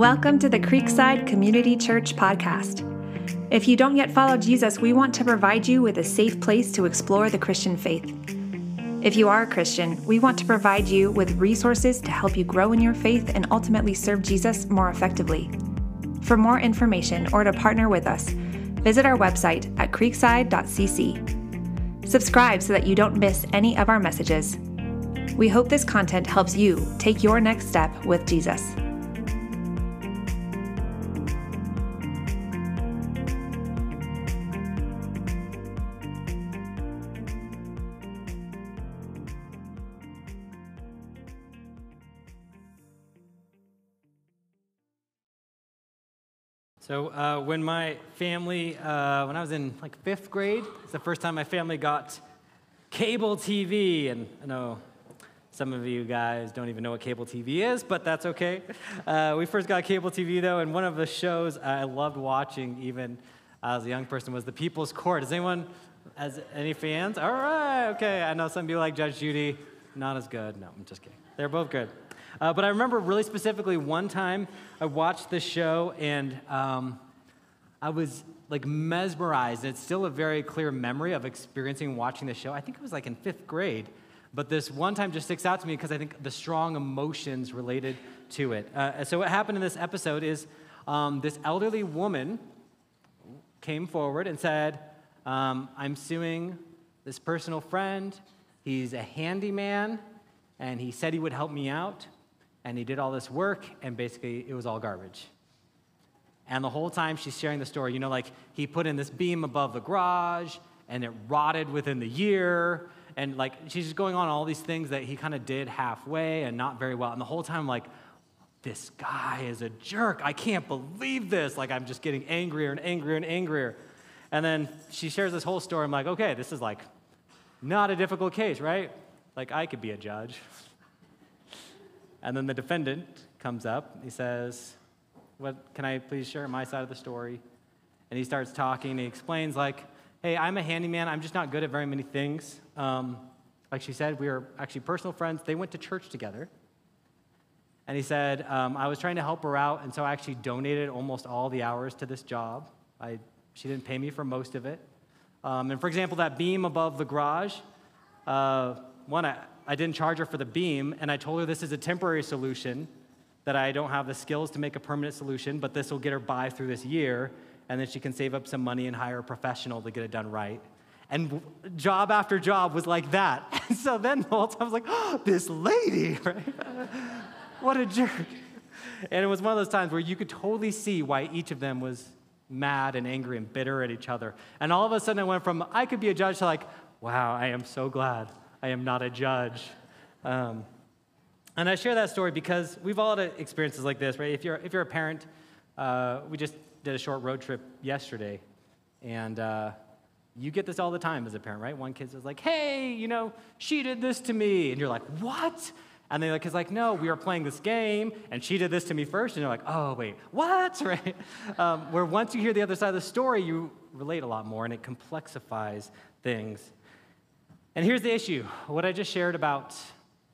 Welcome to the Creekside Community Church podcast. If you don't yet follow Jesus, we want to provide you with a safe place to explore the Christian faith. If you are a Christian, we want to provide you with resources to help you grow in your faith and ultimately serve Jesus more effectively. For more information or to partner with us, visit our website at creekside.cc. Subscribe so that you don't miss any of our messages. We hope this content helps you take your next step with Jesus. So uh, when my family, uh, when I was in like fifth grade, it's the first time my family got cable TV, and I know some of you guys don't even know what cable TV is, but that's okay. Uh, we first got cable TV though, and one of the shows I loved watching even as a young person was The People's Court. Does anyone has any fans? All right, okay. I know some people like Judge Judy, not as good. No, I'm just kidding. They're both good. Uh, but I remember really specifically one time I watched this show and um, I was like mesmerized. It's still a very clear memory of experiencing watching the show. I think it was like in fifth grade. But this one time just sticks out to me because I think the strong emotions related to it. Uh, so, what happened in this episode is um, this elderly woman came forward and said, um, I'm suing this personal friend. He's a handyman, and he said he would help me out and he did all this work, and basically it was all garbage. And the whole time she's sharing the story, you know, like he put in this beam above the garage, and it rotted within the year, and like she's just going on all these things that he kind of did halfway and not very well. And the whole time, like, this guy is a jerk. I can't believe this. Like, I'm just getting angrier and angrier and angrier. And then she shares this whole story. I'm like, okay, this is like not a difficult case, right? Like, I could be a judge. And then the defendant comes up. He says, What can I please share my side of the story? And he starts talking. He explains, like, hey, I'm a handyman. I'm just not good at very many things. Um, like she said, we were actually personal friends. They went to church together. And he said, um, I was trying to help her out, and so I actually donated almost all the hours to this job. I, she didn't pay me for most of it. Um, and for example, that beam above the garage, uh, one, I, I didn't charge her for the beam, and I told her this is a temporary solution, that I don't have the skills to make a permanent solution, but this will get her by through this year, and then she can save up some money and hire a professional to get it done right. And job after job was like that. And so then the whole time I was like, oh, this lady, right? what a jerk. And it was one of those times where you could totally see why each of them was mad and angry and bitter at each other. And all of a sudden I went from, I could be a judge to like, wow, I am so glad I am not a judge. Um, and I share that story because we've all had experiences like this, right? If you're, if you're a parent, uh, we just did a short road trip yesterday, and uh, you get this all the time as a parent, right? One kid says like, "Hey, you know, she did this to me," and you're like, "What?" And they like, "Cause like, no, we were playing this game, and she did this to me first. and you're like, "Oh, wait, what?" Right? Um, where once you hear the other side of the story, you relate a lot more, and it complexifies things. And here's the issue what I just shared about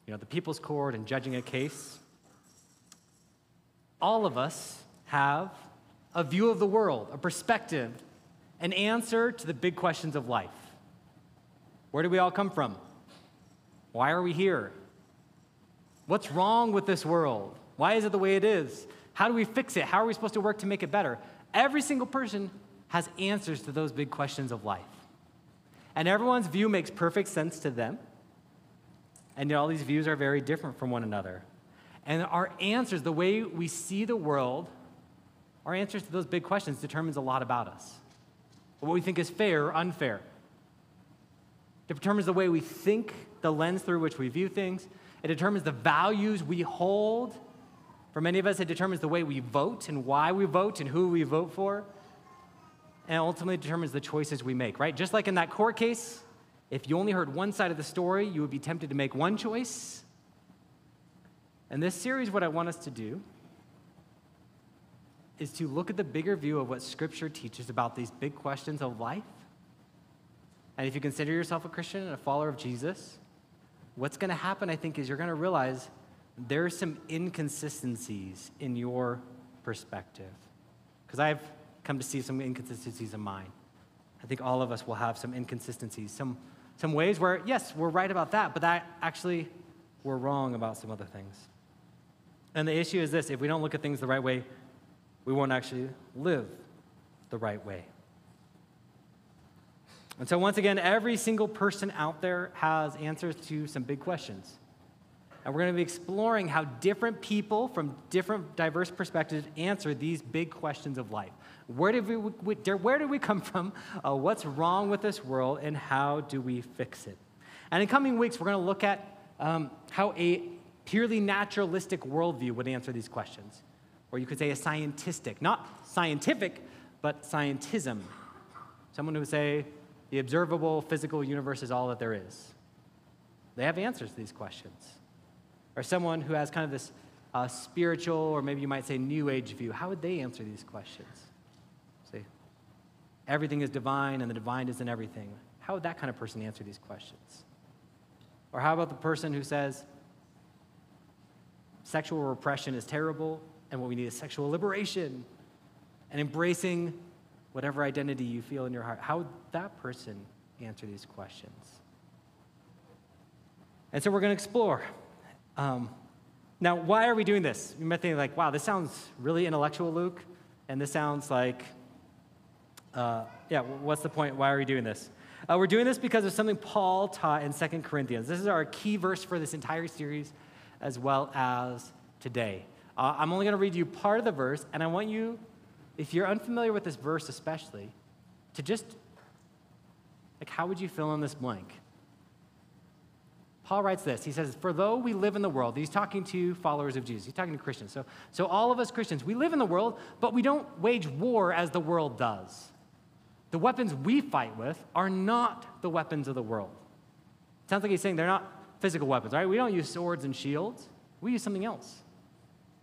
you know, the people's court and judging a case. All of us have a view of the world, a perspective, an answer to the big questions of life. Where do we all come from? Why are we here? What's wrong with this world? Why is it the way it is? How do we fix it? How are we supposed to work to make it better? Every single person has answers to those big questions of life. And everyone's view makes perfect sense to them. And yet all these views are very different from one another. And our answers, the way we see the world, our answers to those big questions determines a lot about us. What we think is fair or unfair. It determines the way we think, the lens through which we view things. It determines the values we hold. For many of us, it determines the way we vote and why we vote and who we vote for and ultimately determines the choices we make, right? Just like in that court case, if you only heard one side of the story, you would be tempted to make one choice. And this series, what I want us to do is to look at the bigger view of what Scripture teaches about these big questions of life. And if you consider yourself a Christian and a follower of Jesus, what's going to happen, I think, is you're going to realize there are some inconsistencies in your perspective. Because I've come to see some inconsistencies in mine. I think all of us will have some inconsistencies, some, some ways where, yes, we're right about that, but that actually we're wrong about some other things. And the issue is this if we don't look at things the right way, we won't actually live the right way. And so, once again, every single person out there has answers to some big questions. And we're going to be exploring how different people from different diverse perspectives answer these big questions of life. Where did we, where did we come from? Uh, what's wrong with this world? And how do we fix it? And in coming weeks, we're going to look at um, how a purely naturalistic worldview would answer these questions. Or you could say a scientistic, not scientific, but scientism. Someone who would say the observable physical universe is all that there is. They have answers to these questions. Or someone who has kind of this uh, spiritual, or maybe you might say new age view, how would they answer these questions? Everything is divine and the divine is in everything. How would that kind of person answer these questions? Or how about the person who says sexual repression is terrible and what we need is sexual liberation and embracing whatever identity you feel in your heart? How would that person answer these questions? And so we're going to explore. Um, now, why are we doing this? You might think, like, wow, this sounds really intellectual, Luke, and this sounds like, uh, yeah, what's the point? Why are we doing this? Uh, we're doing this because of something Paul taught in 2 Corinthians. This is our key verse for this entire series, as well as today. Uh, I'm only going to read you part of the verse, and I want you, if you're unfamiliar with this verse especially, to just, like, how would you fill in this blank? Paul writes this. He says, For though we live in the world, he's talking to followers of Jesus, he's talking to Christians. So, so all of us Christians, we live in the world, but we don't wage war as the world does. The weapons we fight with are not the weapons of the world. Sounds like he's saying they're not physical weapons, right? We don't use swords and shields, we use something else.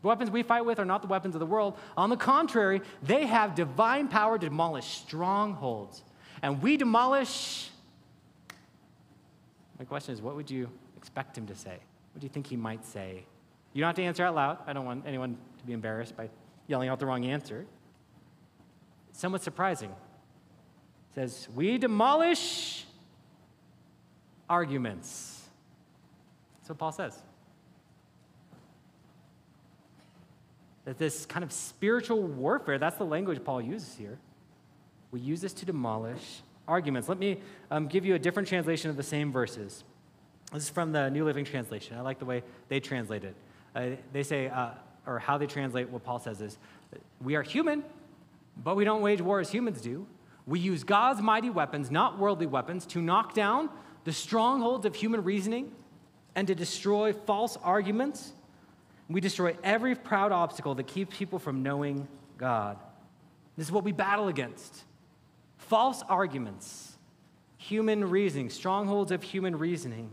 The weapons we fight with are not the weapons of the world. On the contrary, they have divine power to demolish strongholds. And we demolish. My question is what would you expect him to say? What do you think he might say? You don't have to answer out loud. I don't want anyone to be embarrassed by yelling out the wrong answer. It's somewhat surprising. Says, We demolish arguments. That's what Paul says. That this kind of spiritual warfare, that's the language Paul uses here. We use this to demolish arguments. Let me um, give you a different translation of the same verses. This is from the New Living Translation. I like the way they translate it. Uh, they say, uh, or how they translate what Paul says is, we are human, but we don't wage war as humans do. We use God's mighty weapons, not worldly weapons, to knock down the strongholds of human reasoning and to destroy false arguments we destroy every proud obstacle that keeps people from knowing God. This is what we battle against false arguments, human reasoning, strongholds of human reasoning.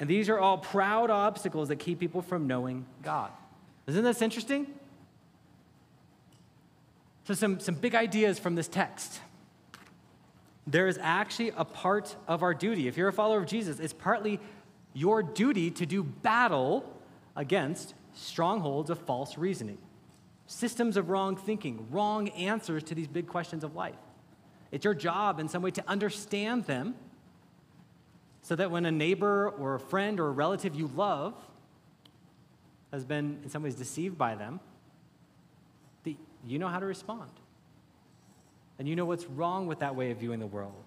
And these are all proud obstacles that keep people from knowing God. Isn't this interesting? So, some, some big ideas from this text. There is actually a part of our duty. If you're a follower of Jesus, it's partly your duty to do battle against strongholds of false reasoning, systems of wrong thinking, wrong answers to these big questions of life. It's your job in some way to understand them so that when a neighbor or a friend or a relative you love has been in some ways deceived by them, you know how to respond. And you know what's wrong with that way of viewing the world.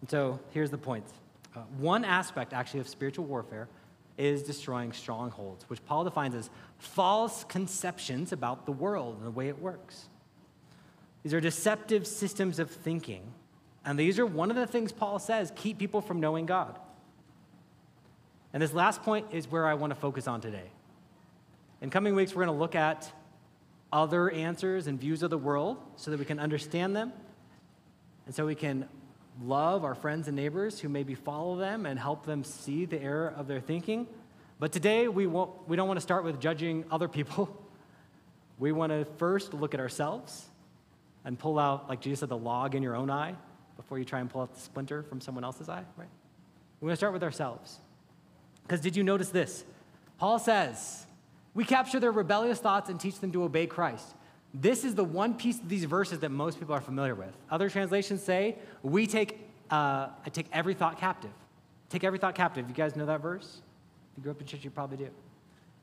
And so here's the point uh, one aspect, actually, of spiritual warfare is destroying strongholds, which Paul defines as false conceptions about the world and the way it works. These are deceptive systems of thinking. And these are one of the things Paul says keep people from knowing God. And this last point is where I want to focus on today. In coming weeks, we're going to look at other answers and views of the world so that we can understand them and so we can love our friends and neighbors who maybe follow them and help them see the error of their thinking. But today, we, won't, we don't want to start with judging other people. We want to first look at ourselves and pull out, like Jesus said, the log in your own eye before you try and pull out the splinter from someone else's eye, right? We want to start with ourselves. Because did you notice this? Paul says, We capture their rebellious thoughts and teach them to obey Christ. This is the one piece of these verses that most people are familiar with. Other translations say, We take, uh, I take every thought captive. Take every thought captive. You guys know that verse? If you grew up in church, you probably do.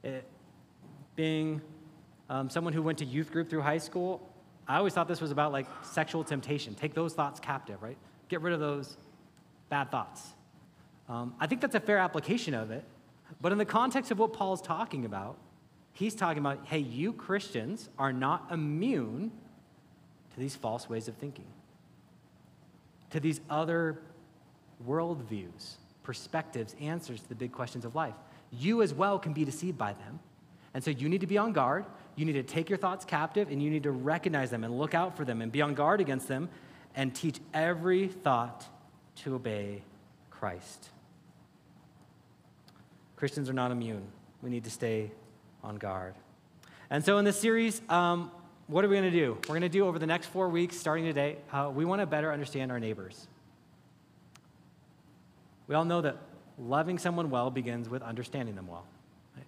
It, being um, someone who went to youth group through high school, I always thought this was about like sexual temptation. Take those thoughts captive, right? Get rid of those bad thoughts. Um, I think that's a fair application of it. But in the context of what Paul's talking about, he's talking about hey, you Christians are not immune to these false ways of thinking, to these other worldviews, perspectives, answers to the big questions of life. You as well can be deceived by them. And so you need to be on guard. You need to take your thoughts captive and you need to recognize them and look out for them and be on guard against them and teach every thought to obey Christ. Christians are not immune. We need to stay on guard. And so, in this series, um, what are we going to do? We're going to do over the next four weeks, starting today, we want to better understand our neighbors. We all know that loving someone well begins with understanding them well. Right?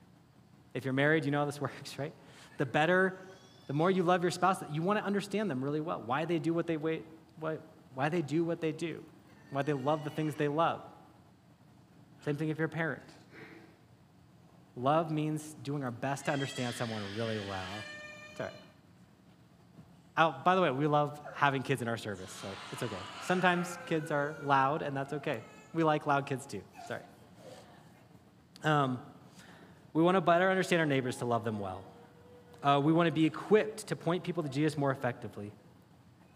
If you're married, you know how this works, right? The better, the more you love your spouse, you want to understand them really well. Why they do what they wait, why, why they do what they do, why they love the things they love. Same thing if you're a parent. Love means doing our best to understand someone really well. Sorry. Oh, by the way, we love having kids in our service, so it's okay. Sometimes kids are loud, and that's okay. We like loud kids too. Sorry. Um, we want to better understand our neighbors to love them well. Uh, we want to be equipped to point people to Jesus more effectively.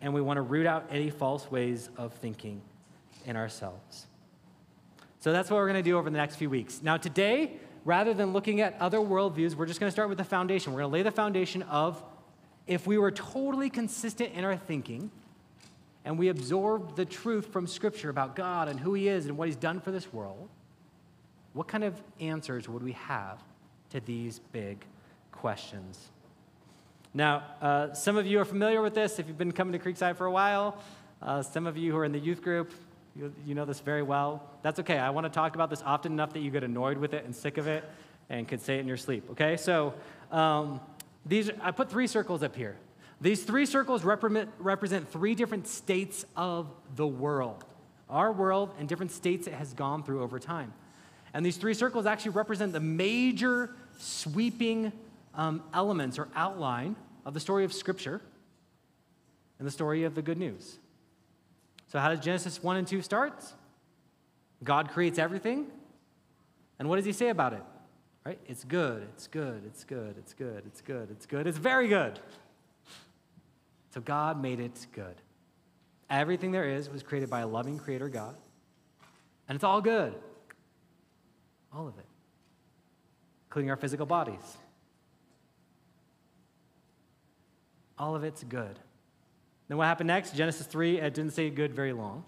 And we want to root out any false ways of thinking in ourselves. So that's what we're going to do over the next few weeks. Now, today, rather than looking at other worldviews, we're just going to start with the foundation. We're going to lay the foundation of if we were totally consistent in our thinking and we absorbed the truth from Scripture about God and who He is and what He's done for this world, what kind of answers would we have to these big questions? Now, uh, some of you are familiar with this if you've been coming to Creekside for a while. Uh, some of you who are in the youth group, you, you know this very well. That's okay. I want to talk about this often enough that you get annoyed with it and sick of it and could say it in your sleep, okay? So um, these, I put three circles up here. These three circles represent, represent three different states of the world. Our world and different states it has gone through over time. And these three circles actually represent the major sweeping um, elements or outline of the story of Scripture and the story of the good news. So, how does Genesis 1 and 2 start? God creates everything. And what does he say about it? Right? It's good, it's good, it's good, it's good, it's good, it's good, it's very good. So, God made it good. Everything there is was created by a loving creator God. And it's all good. All of it, including our physical bodies. All of it's good. Then what happened next? Genesis 3, it didn't say good very long,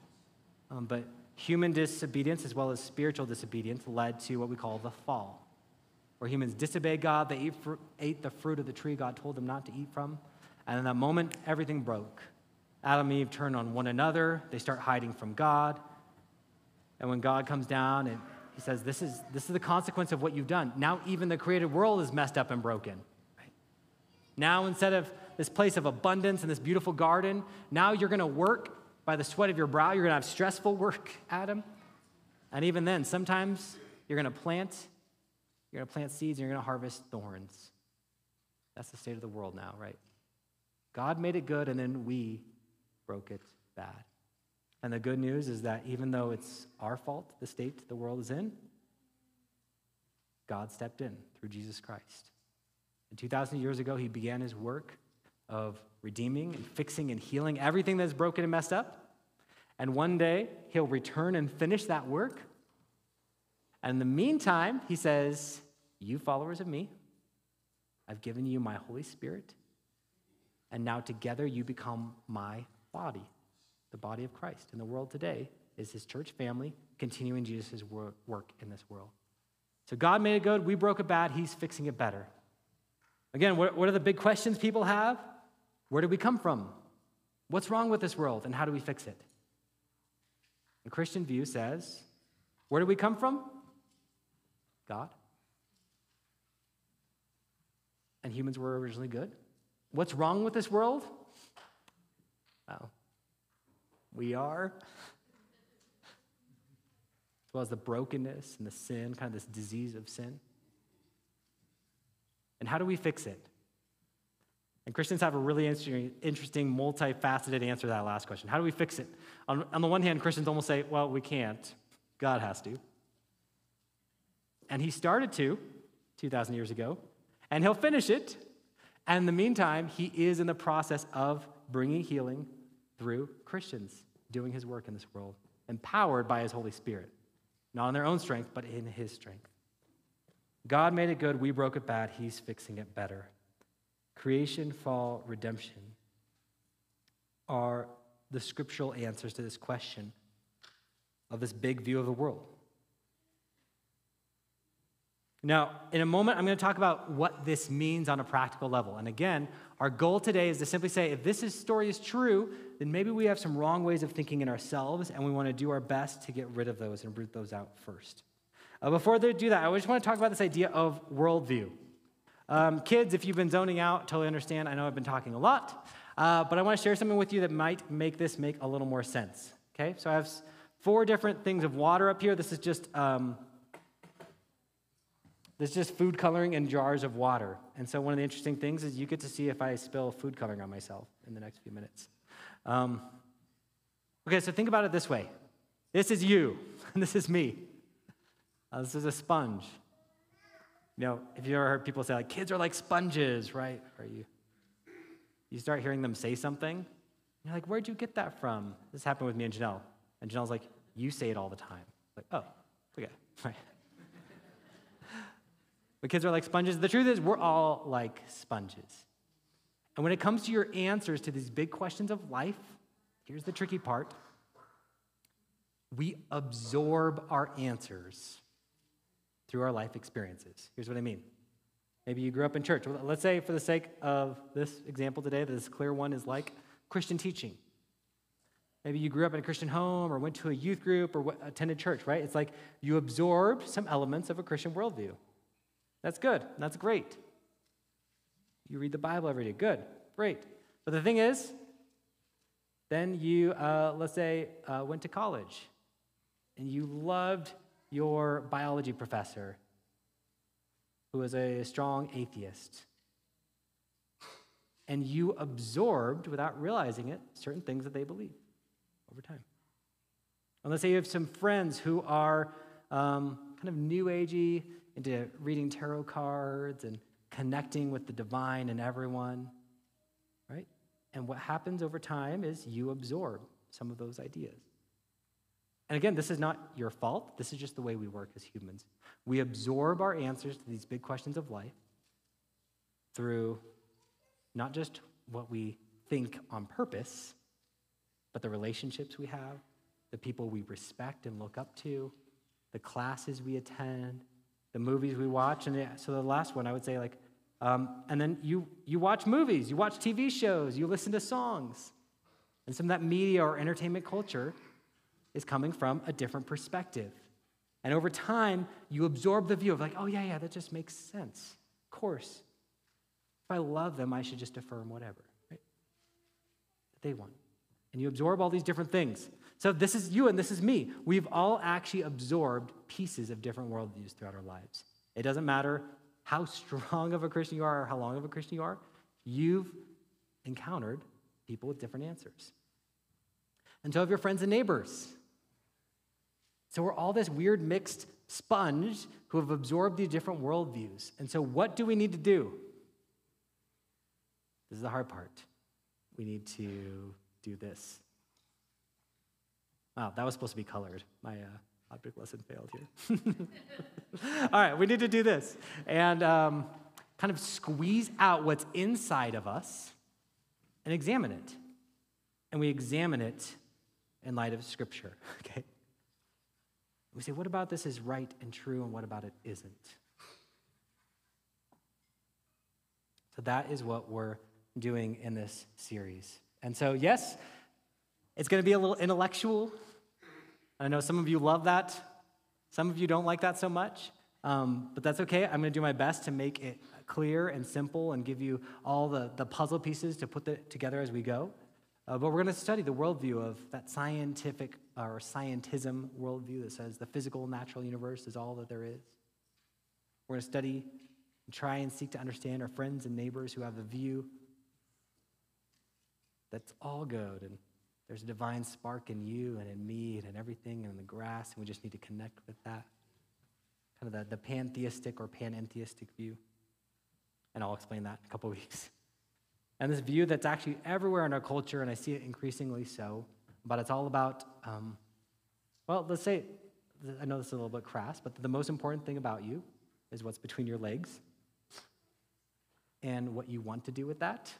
um, but human disobedience as well as spiritual disobedience led to what we call the fall, where humans disobeyed God, they ate, fr- ate the fruit of the tree God told them not to eat from, and in that moment, everything broke. Adam and Eve turn on one another, they start hiding from God, and when God comes down and he says, This is, this is the consequence of what you've done. Now, even the created world is messed up and broken. Right? Now, instead of this place of abundance and this beautiful garden. Now you're going to work by the sweat of your brow. You're going to have stressful work, Adam. And even then, sometimes you're going to plant, you're going to plant seeds and you're going to harvest thorns. That's the state of the world now, right? God made it good and then we broke it bad. And the good news is that even though it's our fault, the state the world is in, God stepped in through Jesus Christ. And 2,000 years ago, he began his work of redeeming and fixing and healing everything that's broken and messed up. And one day, he'll return and finish that work. And in the meantime, he says, You followers of me, I've given you my Holy Spirit. And now together you become my body, the body of Christ. And the world today is his church family continuing Jesus' work in this world. So God made it good, we broke it bad, he's fixing it better. Again, what, are the big questions people have? Where did we come from? What's wrong with this world, and how do we fix it? The Christian view says, Where did we come from? God. And humans were originally good. What's wrong with this world? Well, we are. As well as the brokenness and the sin, kind of this disease of sin. And how do we fix it? And Christians have a really interesting, multifaceted answer to that last question. How do we fix it? On, on the one hand, Christians almost say, well, we can't. God has to. And he started to 2,000 years ago, and he'll finish it. And in the meantime, he is in the process of bringing healing through Christians doing his work in this world, empowered by his Holy Spirit, not in their own strength, but in his strength. God made it good, we broke it bad, he's fixing it better. Creation, fall, redemption are the scriptural answers to this question of this big view of the world. Now, in a moment, I'm going to talk about what this means on a practical level. And again, our goal today is to simply say if this story is true, then maybe we have some wrong ways of thinking in ourselves, and we want to do our best to get rid of those and root those out first. Uh, before they do that, I just want to talk about this idea of worldview. Um, kids, if you've been zoning out, totally understand. I know I've been talking a lot, uh, but I want to share something with you that might make this make a little more sense. Okay, so I have four different things of water up here. This is just um, this is just food coloring in jars of water. And so one of the interesting things is you get to see if I spill food coloring on myself in the next few minutes. Um, okay, so think about it this way. This is you, and this is me. Uh, this is a sponge. You know, if you ever heard people say, like, kids are like sponges, right? Or you, you start hearing them say something, you're like, where'd you get that from? This happened with me and Janelle. And Janelle's like, you say it all the time. Like, oh, okay, right. but kids are like sponges. The truth is, we're all like sponges. And when it comes to your answers to these big questions of life, here's the tricky part we absorb our answers through our life experiences. Here's what I mean. Maybe you grew up in church. Let's say, for the sake of this example today, this clear one is like Christian teaching. Maybe you grew up in a Christian home or went to a youth group or attended church, right? It's like you absorbed some elements of a Christian worldview. That's good. That's great. You read the Bible every day. Good. Great. But the thing is, then you, uh, let's say, uh, went to college and you loved your biology professor who was a strong atheist. And you absorbed, without realizing it, certain things that they believe over time. And let's say you have some friends who are um, kind of new agey, into reading tarot cards and connecting with the divine and everyone, right? And what happens over time is you absorb some of those ideas. And again, this is not your fault. This is just the way we work as humans. We absorb our answers to these big questions of life through not just what we think on purpose, but the relationships we have, the people we respect and look up to, the classes we attend, the movies we watch. And so the last one, I would say, like, um, and then you, you watch movies, you watch TV shows, you listen to songs. And some of that media or entertainment culture is coming from a different perspective. And over time, you absorb the view of, like, oh, yeah, yeah, that just makes sense. Of course. If I love them, I should just affirm whatever, right? They want. And you absorb all these different things. So this is you and this is me. We've all actually absorbed pieces of different worldviews throughout our lives. It doesn't matter how strong of a Christian you are or how long of a Christian you are, you've encountered people with different answers. And so have your friends and neighbors. So we're all this weird mixed sponge who have absorbed these different worldviews. And so, what do we need to do? This is the hard part. We need to do this. Wow, that was supposed to be colored. My uh, object lesson failed here. All right, we need to do this and um, kind of squeeze out what's inside of us and examine it. And we examine it in light of Scripture, okay? We say, what about this is right and true, and what about it isn't? So that is what we're doing in this series. And so, yes, it's going to be a little intellectual. I know some of you love that, some of you don't like that so much. Um, but that's okay. I'm going to do my best to make it clear and simple and give you all the, the puzzle pieces to put it together as we go. Uh, but we're going to study the worldview of that scientific or scientism worldview that says the physical, natural universe is all that there is. We're going to study and try and seek to understand our friends and neighbors who have a view that's all good and there's a divine spark in you and in me and in everything and in the grass, and we just need to connect with that. Kind of the, the pantheistic or panentheistic view. And I'll explain that in a couple weeks. And this view that's actually everywhere in our culture, and I see it increasingly so, but it's all about, um, well, let's say, I know this is a little bit crass, but the most important thing about you is what's between your legs and what you want to do with that.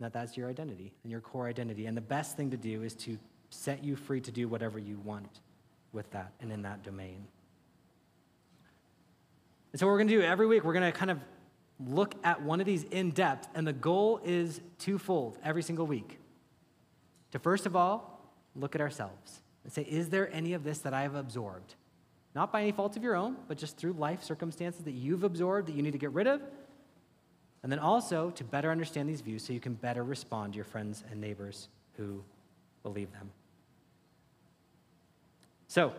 That that's your identity and your core identity. And the best thing to do is to set you free to do whatever you want with that and in that domain. And so, what we're going to do every week, we're going to kind of look at one of these in depth, and the goal is twofold every single week. To first of all, look at ourselves and say, is there any of this that I have absorbed? Not by any fault of your own, but just through life circumstances that you've absorbed that you need to get rid of. And then also to better understand these views so you can better respond to your friends and neighbors who believe them. So,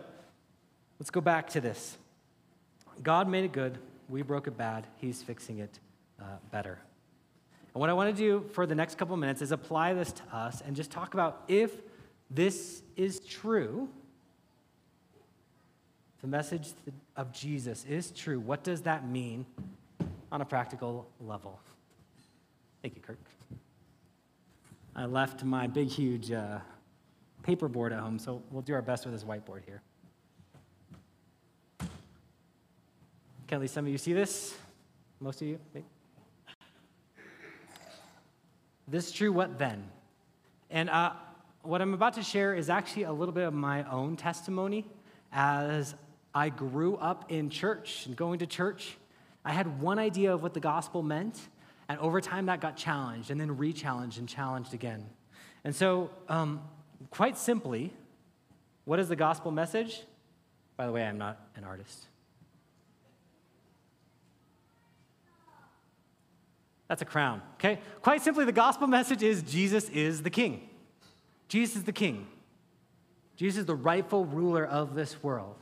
let's go back to this. God made it good, we broke it bad, He's fixing it uh, better. And what I want to do for the next couple minutes is apply this to us and just talk about if this is true, the message of Jesus is true, what does that mean on a practical level? Thank you, Kirk. I left my big, huge uh, paperboard at home, so we'll do our best with this whiteboard here. Can some of you see this? Most of you? Maybe? This is true, what then? And uh, what I'm about to share is actually a little bit of my own testimony as I grew up in church and going to church. I had one idea of what the gospel meant, and over time that got challenged and then re challenged and challenged again. And so, um, quite simply, what is the gospel message? By the way, I'm not an artist. That's a crown, okay? Quite simply, the gospel message is Jesus is the king. Jesus is the king. Jesus is the rightful ruler of this world.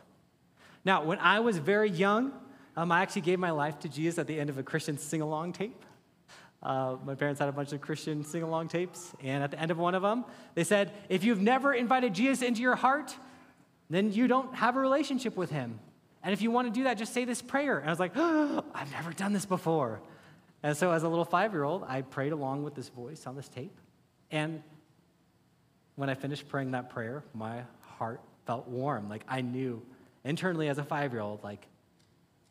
Now, when I was very young, um, I actually gave my life to Jesus at the end of a Christian sing along tape. Uh, my parents had a bunch of Christian sing along tapes, and at the end of one of them, they said, If you've never invited Jesus into your heart, then you don't have a relationship with him. And if you want to do that, just say this prayer. And I was like, oh, I've never done this before. And so, as a little five year old, I prayed along with this voice on this tape. And when I finished praying that prayer, my heart felt warm. Like I knew internally as a five year old, like,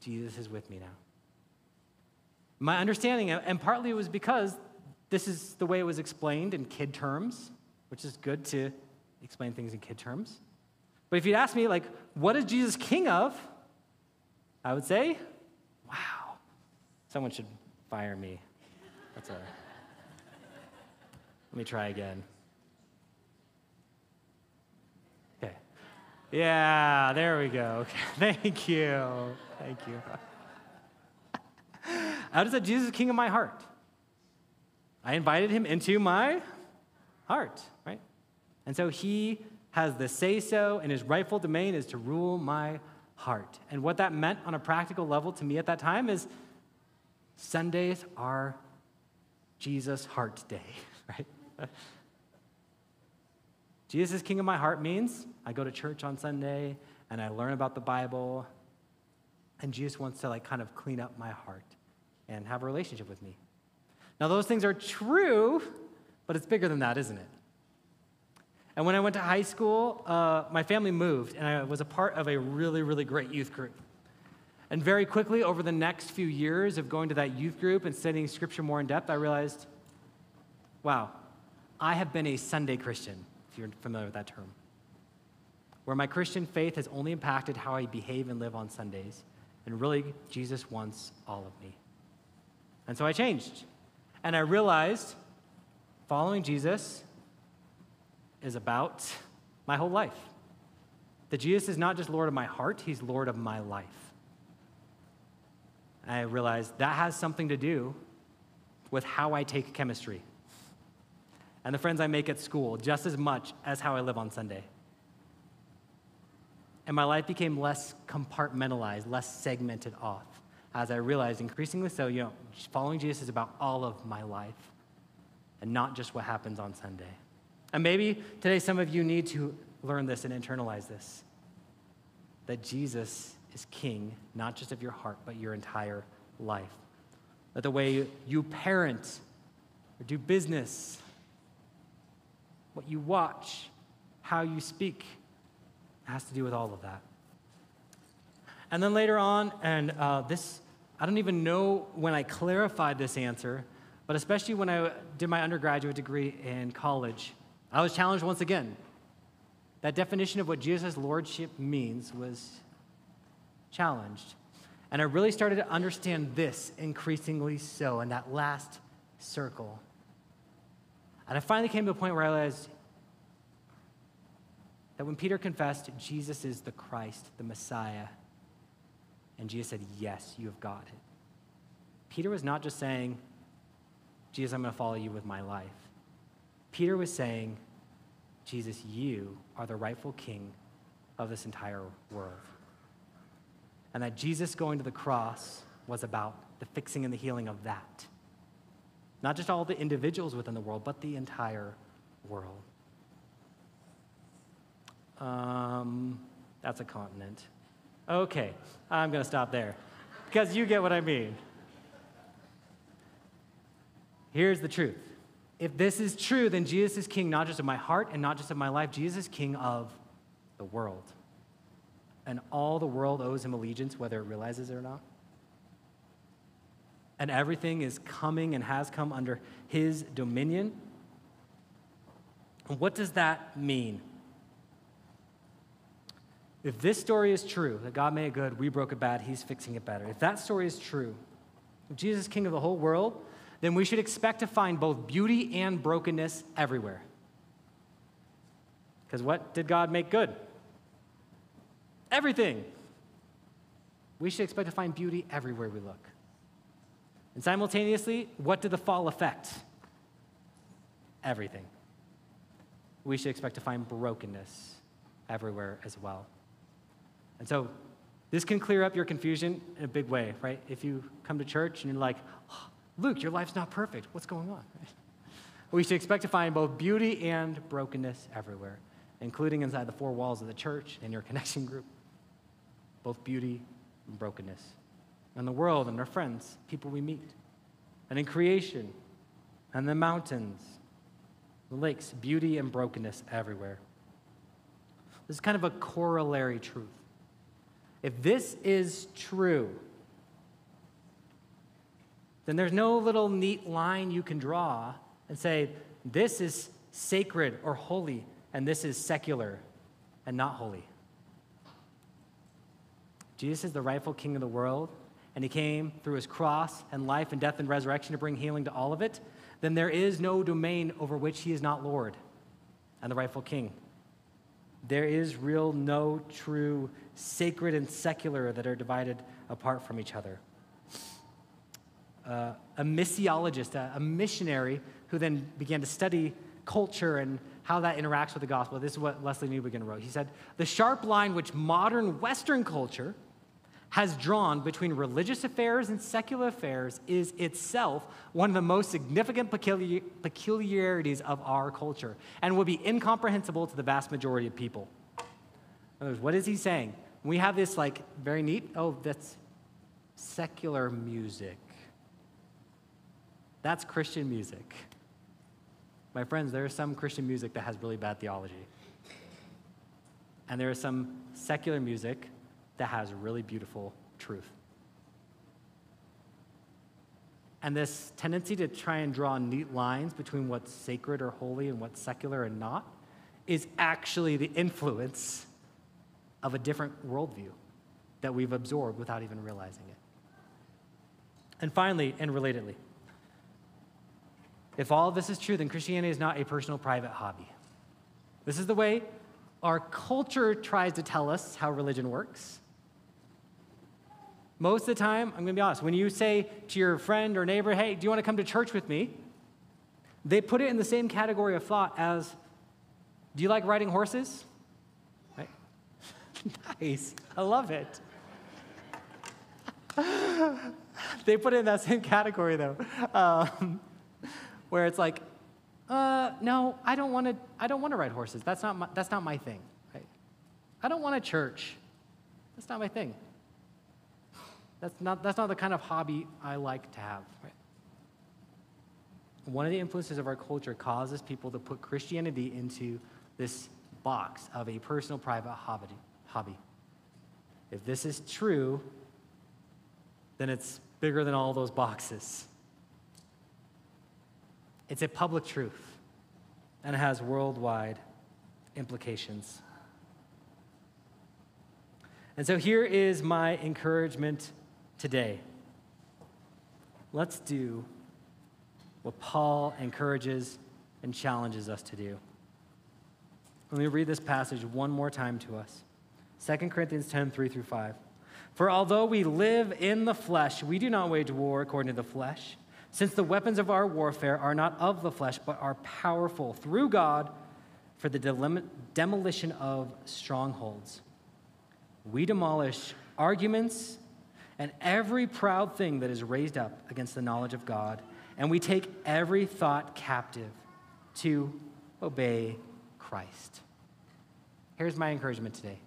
Jesus is with me now. My understanding, and partly it was because this is the way it was explained in kid terms, which is good to explain things in kid terms. But if you'd ask me, like, what is Jesus king of? I would say, wow, someone should fire me. That's. Let me try again. Okay. Yeah, there we go. Okay. Thank you. Thank you. How does that Jesus is king of my heart? I invited him into my heart, right? And so he has the say so, and his rightful domain is to rule my heart. And what that meant on a practical level to me at that time is Sundays are Jesus' heart day, right? Jesus is king of my heart means I go to church on Sunday and I learn about the Bible, and Jesus wants to like kind of clean up my heart and have a relationship with me. Now, those things are true, but it's bigger than that, isn't it? And when I went to high school, uh, my family moved, and I was a part of a really, really great youth group. And very quickly, over the next few years of going to that youth group and studying scripture more in depth, I realized wow, I have been a Sunday Christian, if you're familiar with that term, where my Christian faith has only impacted how I behave and live on Sundays. And really, Jesus wants all of me. And so I changed. And I realized following Jesus is about my whole life. That Jesus is not just Lord of my heart, He's Lord of my life. I realized that has something to do with how I take chemistry and the friends I make at school just as much as how I live on Sunday. And my life became less compartmentalized, less segmented off, as I realized increasingly so, you know, following Jesus is about all of my life and not just what happens on Sunday. And maybe today some of you need to learn this and internalize this that Jesus is king, not just of your heart, but your entire life. That the way you parent or do business, what you watch, how you speak, has to do with all of that. And then later on, and uh, this, I don't even know when I clarified this answer, but especially when I did my undergraduate degree in college, I was challenged once again. That definition of what Jesus' lordship means was challenged. And I really started to understand this increasingly so in that last circle. And I finally came to a point where I realized that when Peter confessed, Jesus is the Christ, the Messiah, and Jesus said, Yes, you have got it. Peter was not just saying, Jesus, I'm going to follow you with my life. Peter was saying, Jesus, you are the rightful king of this entire world and that Jesus going to the cross was about the fixing and the healing of that. Not just all the individuals within the world, but the entire world. Um, that's a continent. Okay, I'm going to stop there because you get what I mean. Here's the truth. If this is true, then Jesus is king not just of my heart and not just of my life, Jesus is king of the world and all the world owes him allegiance, whether it realizes it or not. And everything is coming and has come under his dominion. And what does that mean? If this story is true, that God made it good, we broke it bad, he's fixing it better. If that story is true, if Jesus is king of the whole world, then we should expect to find both beauty and brokenness everywhere. Because what did God make good? Everything. We should expect to find beauty everywhere we look. And simultaneously, what did the fall affect? Everything. We should expect to find brokenness everywhere as well. And so, this can clear up your confusion in a big way, right? If you come to church and you're like, oh, Luke, your life's not perfect. What's going on? We should expect to find both beauty and brokenness everywhere, including inside the four walls of the church and your connection group both beauty and brokenness, and the world and our friends, people we meet, and in creation, and the mountains, the lakes, beauty and brokenness everywhere. This is kind of a corollary truth. If this is true, then there's no little neat line you can draw and say, this is sacred or holy, and this is secular and not holy. Jesus is the rightful king of the world, and he came through his cross and life and death and resurrection to bring healing to all of it, then there is no domain over which he is not Lord and the rightful king. There is real, no true sacred and secular that are divided apart from each other. Uh, a missiologist, a, a missionary who then began to study culture and how that interacts with the gospel. This is what Lesslie Newbigin wrote. He said, The sharp line which modern Western culture has drawn between religious affairs and secular affairs is itself one of the most significant peculiarities of our culture and would be incomprehensible to the vast majority of people. Words, what is he saying? We have this like very neat, oh, that's secular music. That's Christian music. My friends, there is some Christian music that has really bad theology. And there is some secular music that has really beautiful truth. And this tendency to try and draw neat lines between what's sacred or holy and what's secular and not is actually the influence of a different worldview that we've absorbed without even realizing it. And finally, and relatedly, if all of this is true, then Christianity is not a personal private hobby. This is the way our culture tries to tell us how religion works. Most of the time, I'm going to be honest, when you say to your friend or neighbor, hey, do you want to come to church with me? They put it in the same category of thought as, do you like riding horses? Right? nice. I love it. they put it in that same category, though, um, where it's like, uh, no, I don't want to. I don't want to ride horses. That's not my, that's not my thing. Right? I don't want a church. That's not my thing. That's not, that's not the kind of hobby I like to have. Right? One of the influences of our culture causes people to put Christianity into this box of a personal, private hobby. hobby. If this is true, then it's bigger than all those boxes. It's a public truth, and it has worldwide implications. And so here is my encouragement today. Let's do what Paul encourages and challenges us to do. Let me read this passage one more time to us 2 Corinthians 10 3 through 5. For although we live in the flesh, we do not wage war according to the flesh, since the weapons of our warfare are not of the flesh, but are powerful through God for the demolition of strongholds. We demolish arguments and every proud thing that is raised up against the knowledge of God, and we take every thought captive to obey Christ. Here's my encouragement today.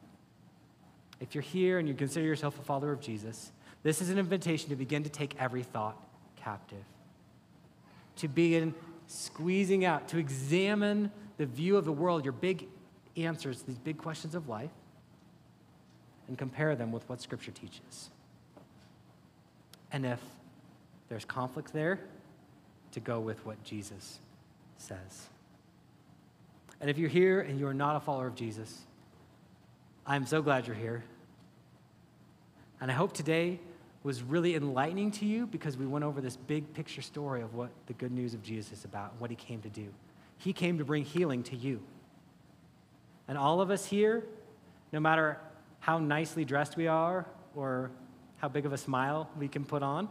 If you're here and you consider yourself a follower of Jesus, this is an invitation to begin to take every thought captive, to begin squeezing out, to examine the view of the world, your big answers these big questions of life, and compare them with what Scripture teaches. And if there's conflict there, to go with what Jesus says. And if you're here and you're not a follower of Jesus, I'm so glad you're here. And I hope today was really enlightening to you because we went over this big picture story of what the good news of Jesus is about, and what he came to do. He came to bring healing to you. And all of us here, no matter how nicely dressed we are or how big of a smile we can put on,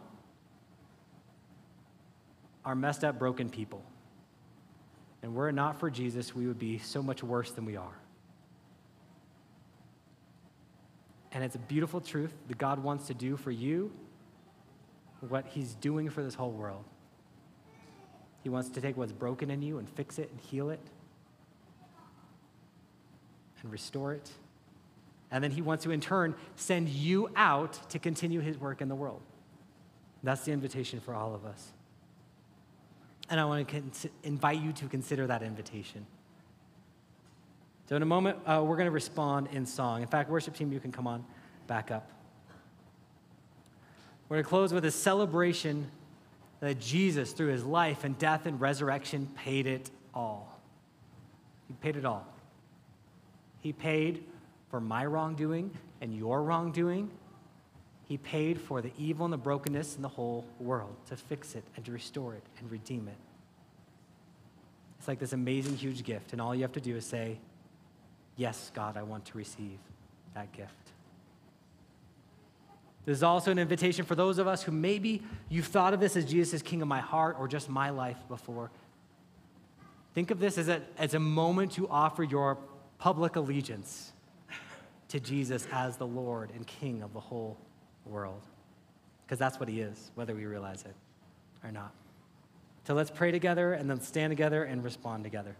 are messed up, broken people. And were it not for Jesus, we would be so much worse than we are. And it's a beautiful truth that God wants to do for you what He's doing for this whole world. He wants to take what's broken in you and fix it and heal it and restore it. And then he wants to, in turn, send you out to continue his work in the world. That's the invitation for all of us. And I want to con- invite you to consider that invitation. So, in a moment, uh, we're going to respond in song. In fact, worship team, you can come on back up. We're going to close with a celebration that Jesus, through his life and death and resurrection, paid it all. He paid it all. He paid for my wrongdoing and your wrongdoing. He paid for the evil and the brokenness in the whole world to fix it and to restore it and redeem it. It's like this amazing, huge gift, and all you have to do is say, Yes, God, I want to receive that gift. This is also an invitation for those of us who maybe you've thought of this as Jesus as king of my heart or just my life before. Think of this as a, as a moment to offer your public allegiance to Jesus as the Lord and King of the whole world. Because that's what he is, whether we realize it or not. So let's pray together and then stand together and respond together.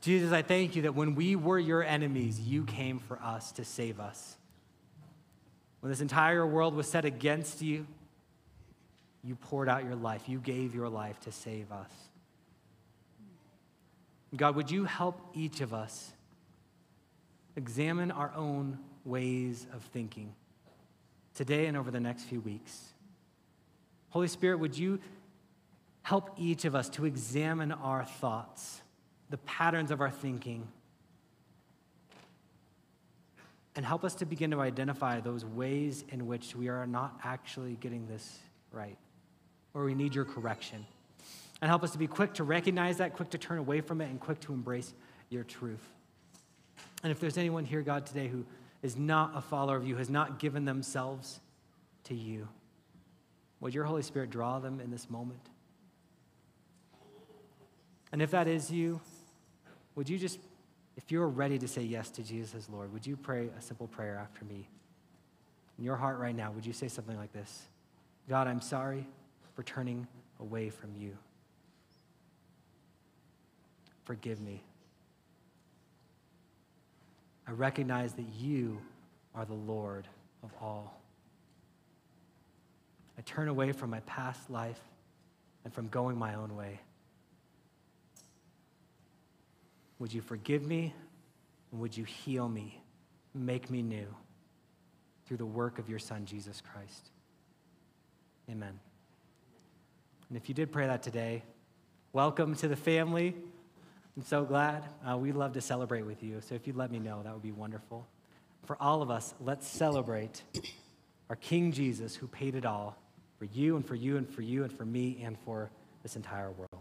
Jesus, I thank you that when we were your enemies, you came for us to save us. When this entire world was set against you, you poured out your life. You gave your life to save us. God, would you help each of us examine our own ways of thinking today and over the next few weeks. Holy Spirit, would you help each of us to examine our thoughts, the patterns of our thinking, and help us to begin to identify those ways in which we are not actually getting this right, or we need your correction. And help us to be quick to recognize that, quick to turn away from it, and quick to embrace your truth. And if there's anyone here, God, today who is not a follower of you, has not given themselves to you. Would your Holy Spirit draw them in this moment? And if that is you, would you just, if you're ready to say yes to Jesus as Lord, would you pray a simple prayer after me? In your heart right now, would you say something like this God, I'm sorry for turning away from you. Forgive me. I recognize that you are the Lord of all. I turn away from my past life and from going my own way. Would you forgive me and would you heal me, make me new through the work of your Son, Jesus Christ? Amen. And if you did pray that today, welcome to the family. I'm so glad. Uh, we'd love to celebrate with you. So if you'd let me know, that would be wonderful. For all of us, let's celebrate our King Jesus who paid it all for you and for you and for you and for me and for this entire world.